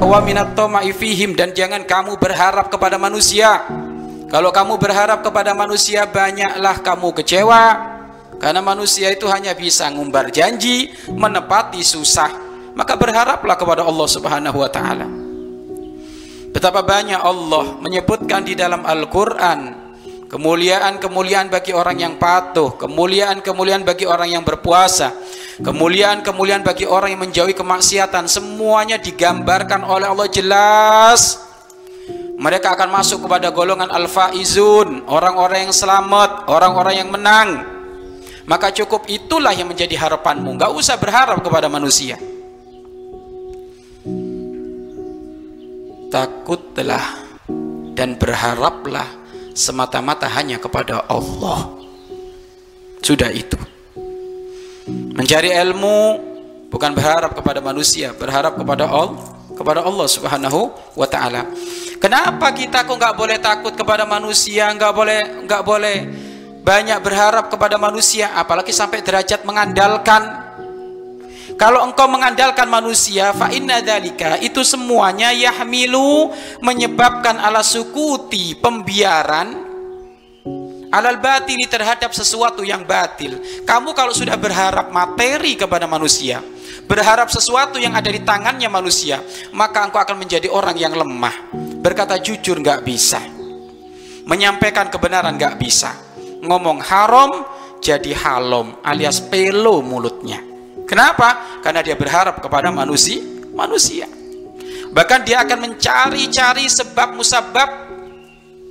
wa minat fihim dan jangan kamu berharap kepada manusia. Kalau kamu berharap kepada manusia banyaklah kamu kecewa karena manusia itu hanya bisa ngumbar janji, menepati susah. Maka berharaplah kepada Allah Subhanahu wa taala. Betapa banyak Allah menyebutkan di dalam Al-Qur'an Kemuliaan-kemuliaan bagi orang yang patuh, kemuliaan-kemuliaan bagi orang yang berpuasa, kemuliaan-kemuliaan bagi orang yang menjauhi kemaksiatan, semuanya digambarkan oleh Allah jelas. Mereka akan masuk kepada golongan al-faizun, orang-orang yang selamat, orang-orang yang menang. Maka cukup itulah yang menjadi harapanmu, Gak usah berharap kepada manusia. Takutlah dan berharaplah semata-mata hanya kepada Allah. Sudah itu. Mencari ilmu bukan berharap kepada manusia, berharap kepada Allah, kepada Allah Subhanahu wa taala. Kenapa kita kok nggak boleh takut kepada manusia, nggak boleh nggak boleh banyak berharap kepada manusia, apalagi sampai derajat mengandalkan kalau engkau mengandalkan manusia, fa inna dalika itu semuanya yahmilu menyebabkan ala sukuti pembiaran alal batili terhadap sesuatu yang batil. Kamu kalau sudah berharap materi kepada manusia, berharap sesuatu yang ada di tangannya manusia, maka engkau akan menjadi orang yang lemah. Berkata jujur nggak bisa, menyampaikan kebenaran nggak bisa, ngomong haram jadi halom alias pelo mulutnya. Kenapa? Karena dia berharap kepada manusia, manusia. Bahkan dia akan mencari-cari sebab musabab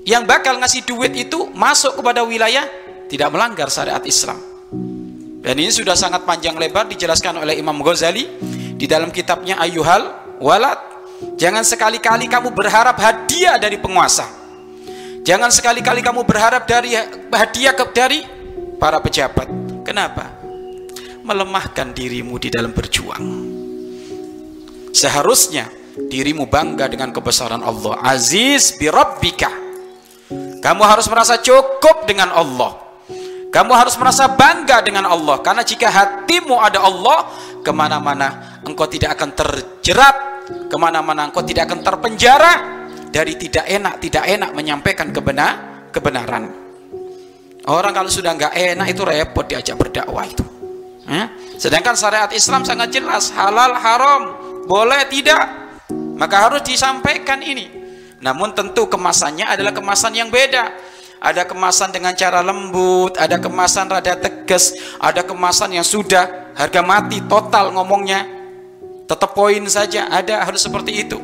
yang bakal ngasih duit itu masuk kepada wilayah tidak melanggar syariat Islam. Dan ini sudah sangat panjang lebar dijelaskan oleh Imam Ghazali di dalam kitabnya Ayuhal Walad. Jangan sekali-kali kamu berharap hadiah dari penguasa. Jangan sekali-kali kamu berharap dari hadiah dari para pejabat. Kenapa? melemahkan dirimu di dalam berjuang. Seharusnya dirimu bangga dengan kebesaran Allah. Aziz bi rabbika. Kamu harus merasa cukup dengan Allah. Kamu harus merasa bangga dengan Allah. Karena jika hatimu ada Allah, ke mana-mana engkau tidak akan terjerat. Ke mana-mana engkau tidak akan terpenjara. Dari tidak enak, tidak enak menyampaikan kebenar, kebenaran. Orang kalau sudah nggak enak itu repot diajak berdakwah itu. Ya? Sedangkan syariat Islam sangat jelas halal haram boleh tidak maka harus disampaikan ini. Namun tentu kemasannya adalah kemasan yang beda. Ada kemasan dengan cara lembut, ada kemasan rada tegas, ada kemasan yang sudah harga mati total ngomongnya. Tetap poin saja, ada harus seperti itu.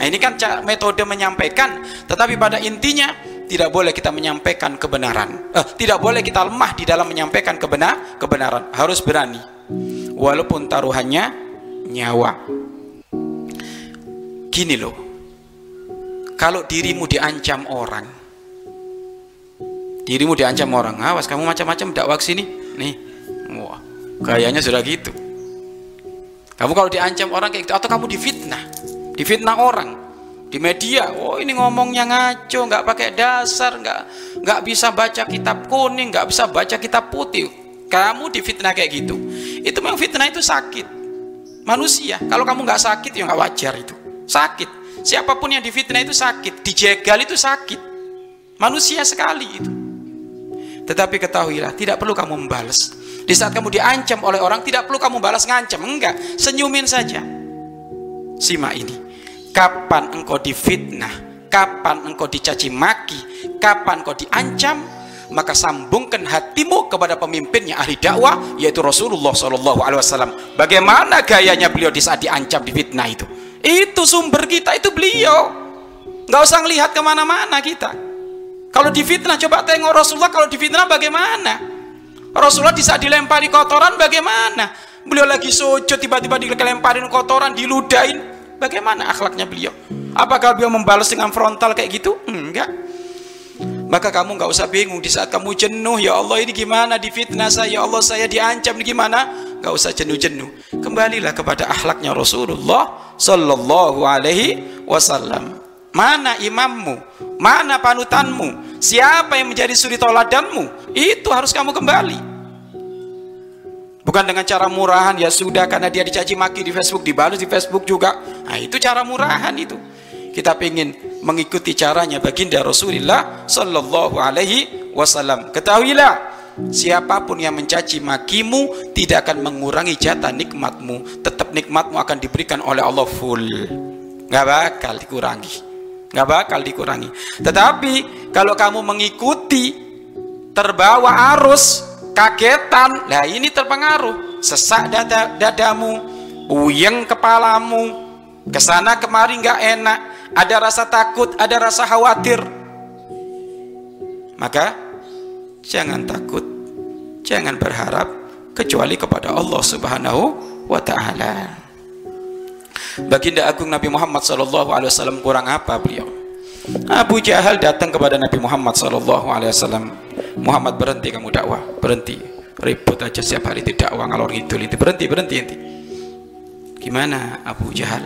Nah, ini kan metode menyampaikan, tetapi pada intinya tidak boleh kita menyampaikan kebenaran. Eh, tidak boleh kita lemah di dalam menyampaikan kebenar kebenaran. Harus berani. Walaupun taruhannya nyawa. Gini loh. Kalau dirimu diancam orang, dirimu diancam orang, awas kamu macam-macam dakwah sini. Nih. Wah, gayanya sudah gitu. Kamu kalau diancam orang kayak gitu atau kamu difitnah, difitnah orang, di media oh ini ngomongnya ngaco nggak pakai dasar nggak nggak bisa baca kitab kuning nggak bisa baca kitab putih kamu difitnah kayak gitu itu memang fitnah itu sakit manusia kalau kamu nggak sakit ya nggak wajar itu sakit siapa pun yang difitnah itu sakit dijegal itu sakit. Manusia sekali itu. Tetapi ketahuilah tidak perlu kamu membalas. Di saat kamu diancam oleh orang tidak perlu kamu balas ngancam enggak. Senyumin saja. Simak ini. Kapan engkau difitnah, kapan engkau dicaci maki, kapan engkau diancam, maka sambungkan hatimu kepada pemimpinnya ahli dakwah yaitu Rasulullah Shallallahu Alaihi Wasallam. Bagaimana gayanya beliau di saat diancam difitnah itu? Itu sumber kita itu beliau. Nggak usah ngelihat ke mana-mana kita. Kalau difitnah coba tengok Rasulullah kalau difitnah bagaimana? Rasulullah di saat dilempari kotoran bagaimana? Beliau lagi sujud tiba-tiba dilemparin kotoran diludahin Bagaimana akhlaknya beliau? Apakah beliau membalas dengan frontal kayak gitu? Enggak. Maka kamu nggak usah bingung di saat kamu jenuh, ya Allah ini gimana difitnah saya, ya Allah saya diancam ini gimana? Nggak usah jenuh-jenuh. Kembalilah kepada akhlaknya Rasulullah Sallallahu Alaihi Wasallam. Mana imammu? Mana panutanmu? Siapa yang menjadi suri toladanmu? Itu harus kamu kembali. Bukan dengan cara murahan ya sudah karena dia dicaci maki di Facebook dibalas di Facebook juga. Nah, itu cara murahan itu. Kita ingin mengikuti caranya baginda Rasulullah sallallahu alaihi wasallam. Ketahuilah siapa pun yang mencaci makimu tidak akan mengurangi jatah nikmatmu. Tetap nikmatmu akan diberikan oleh Allah full. Nggak bakal dikurangi. Nggak bakal dikurangi. Tetapi kalau kamu mengikuti terbawa arus kagetan lah ini terpengaruh sesak dada, dadamu uyeng kepalamu ke sana kemari nggak enak ada rasa takut ada rasa khawatir maka jangan takut jangan berharap kecuali kepada Allah subhanahu wa ta'ala. Baginda agung Nabi Muhammad SAW kurang apa beliau? Abu Jahal datang kepada Nabi Muhammad SAW Muhammad berhenti kamu dakwah berhenti. Ribut aja setiap hari tidak dakwah ngalor ngidul itu. Berhenti berhenti inti gimana Abu Jahal?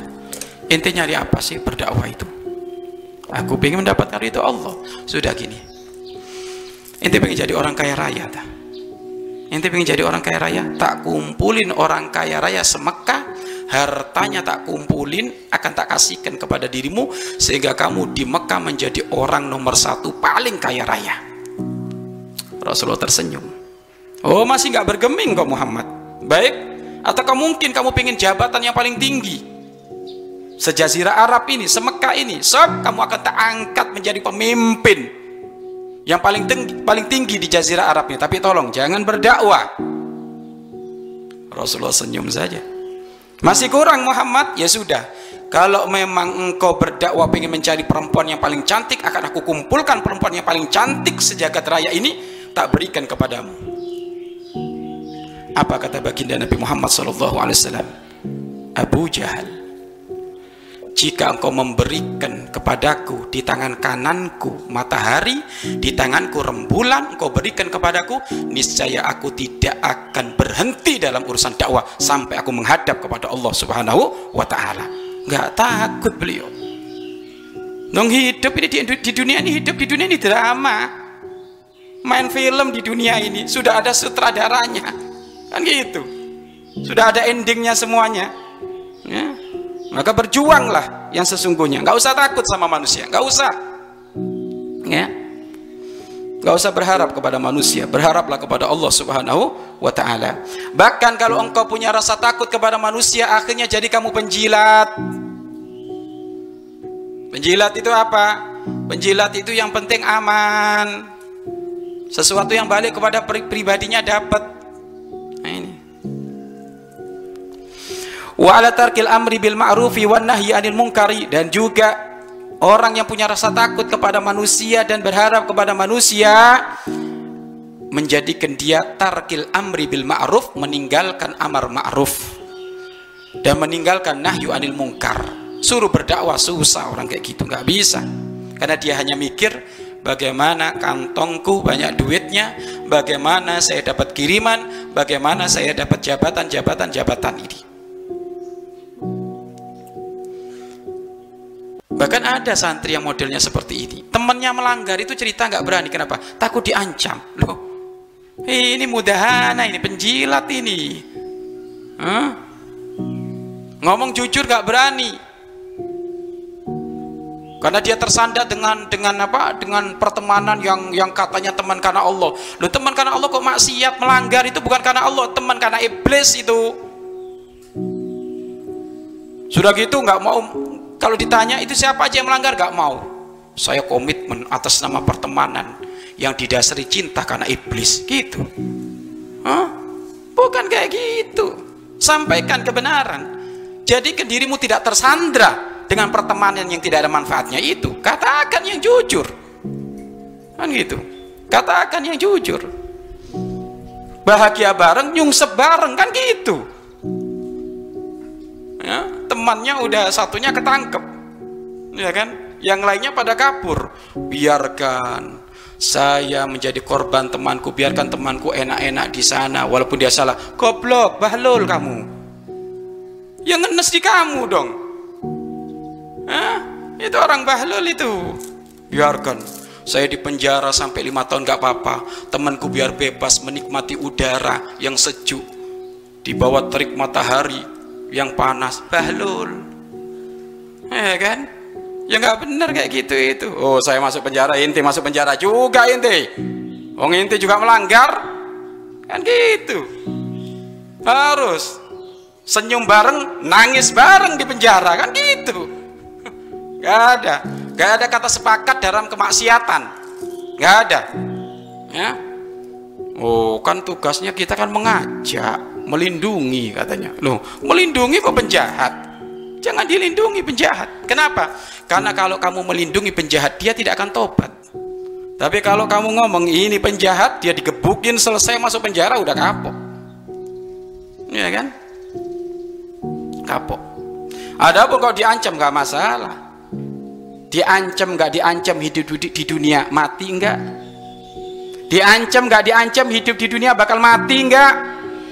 Intinya nyari apa sih berdakwah itu? Aku ingin mendapatkan itu Allah. Sudah gini inti ingin jadi orang kaya raya tak inti ingin jadi orang kaya raya tak kumpulin orang kaya raya semekah hartanya tak kumpulin akan tak kasihkan kepada dirimu sehingga kamu di Mekah menjadi orang nomor satu paling kaya raya. Rasulullah tersenyum. Oh masih nggak bergeming kok Muhammad? Baik. Atau mungkin kamu pengen jabatan yang paling tinggi? Sejazirah Arab ini semekah ini sob kamu akan tak angkat menjadi pemimpin yang paling tinggi, paling tinggi di jazirah Arab ini tapi tolong jangan berdakwah Rasulullah senyum saja masih kurang Muhammad? Ya sudah. Kalau memang engkau berdakwah ingin mencari perempuan yang paling cantik, akan aku kumpulkan perempuan yang paling cantik sejagat raya ini, tak berikan kepadamu. Apa kata baginda Nabi Muhammad SAW? Abu Jahal jika engkau memberikan kepadaku di tangan kananku matahari, di tanganku rembulan, engkau berikan kepadaku, niscaya aku tidak akan berhenti dalam urusan dakwah sampai aku menghadap kepada Allah Subhanahu wa taala. Enggak takut beliau. Nong hidup ini di, di dunia ini hidup di dunia ini drama. Main film di dunia ini sudah ada sutradaranya. Kan gitu. Sudah ada endingnya semuanya. Ya maka berjuanglah yang sesungguhnya. Nggak usah takut sama manusia. Nggak usah. Ya. Nggak usah berharap kepada manusia. Berharaplah kepada Allah subhanahu wa ta'ala. Bahkan kalau engkau punya rasa takut kepada manusia akhirnya jadi kamu penjilat. Penjilat itu apa? Penjilat itu yang penting aman. Sesuatu yang balik kepada pribadinya dapat wa ala tarkil amri bil ma'rufi wan nahyi anil munkari. Dan juga orang yang punya rasa takut kepada manusia dan berharap kepada manusia menjadikan dia tarkil amri bil ma'ruf meninggalkan amar ma'ruf. Dan meninggalkan nahyu anil munkar. Suruh berdakwah susah orang kayak gitu nggak bisa. Karena dia hanya mikir bagaimana kantongku banyak duitnya bagaimana saya dapat kiriman bagaimana saya dapat jabatan-jabatan jabatan ini Bahkan ada santri yang modelnya seperti ini. Temannya melanggar itu cerita nggak berani. Kenapa? Takut diancam. Loh, ini mudahana, ini penjilat ini. Huh? Ngomong jujur nggak berani. Karena dia tersandar dengan dengan apa? Dengan pertemanan yang yang katanya teman karena Allah. Loh, teman karena Allah kok maksiat melanggar itu bukan karena Allah, teman karena iblis itu. Sudah gitu nggak mau kalau ditanya itu siapa aja yang melanggar gak mau. Saya komitmen atas nama pertemanan yang didasari cinta karena iblis gitu. Hah? Bukan kayak gitu. Sampaikan kebenaran. Jadi dirimu tidak tersandra dengan pertemanan yang tidak ada manfaatnya itu. Katakan yang jujur. Kan gitu. Katakan yang jujur. Bahagia bareng, nyungsep bareng kan gitu temannya udah satunya ketangkep. Ya kan? Yang lainnya pada kabur. Biarkan saya menjadi korban temanku biarkan temanku enak-enak di sana walaupun dia salah. Goblok bahlul kamu. Yang ngenes di kamu dong. Hah? itu orang bahlul itu. Biarkan saya di penjara sampai lima tahun gak apa-apa. Temanku biar bebas menikmati udara yang sejuk di bawah terik matahari yang panas bahlul. Ya kan? Ya nggak benar kayak gitu itu. Oh saya masuk penjara inti masuk penjara juga inti. Oh inti juga melanggar. Kan gitu. Harus senyum bareng nangis bareng di penjara kan gitu. Nggak ada. Nggak ada kata sepakat dalam kemaksiatan. Nggak ada. Ya? Oh kan tugasnya kita kan mengajak melindungi katanya. Loh melindungi kok penjahat? Jangan dilindungi penjahat. Kenapa? Karena kalau kamu melindungi penjahat dia tidak akan tobat. Tapi kalau kamu ngomong ini penjahat dia digebukin selesai masuk penjara udah kapok. Ya kan? Kapok. Ada pun kalau diancam nggak masalah. Diancam nggak diancam hidup di dunia mati enggak diancam nggak diancam hidup di dunia bakal mati enggak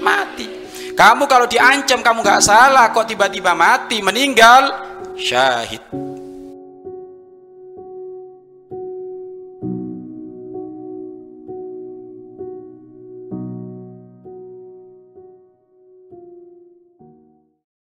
mati. Kamu kalau diancam kamu nggak salah kok tiba-tiba mati meninggal syahid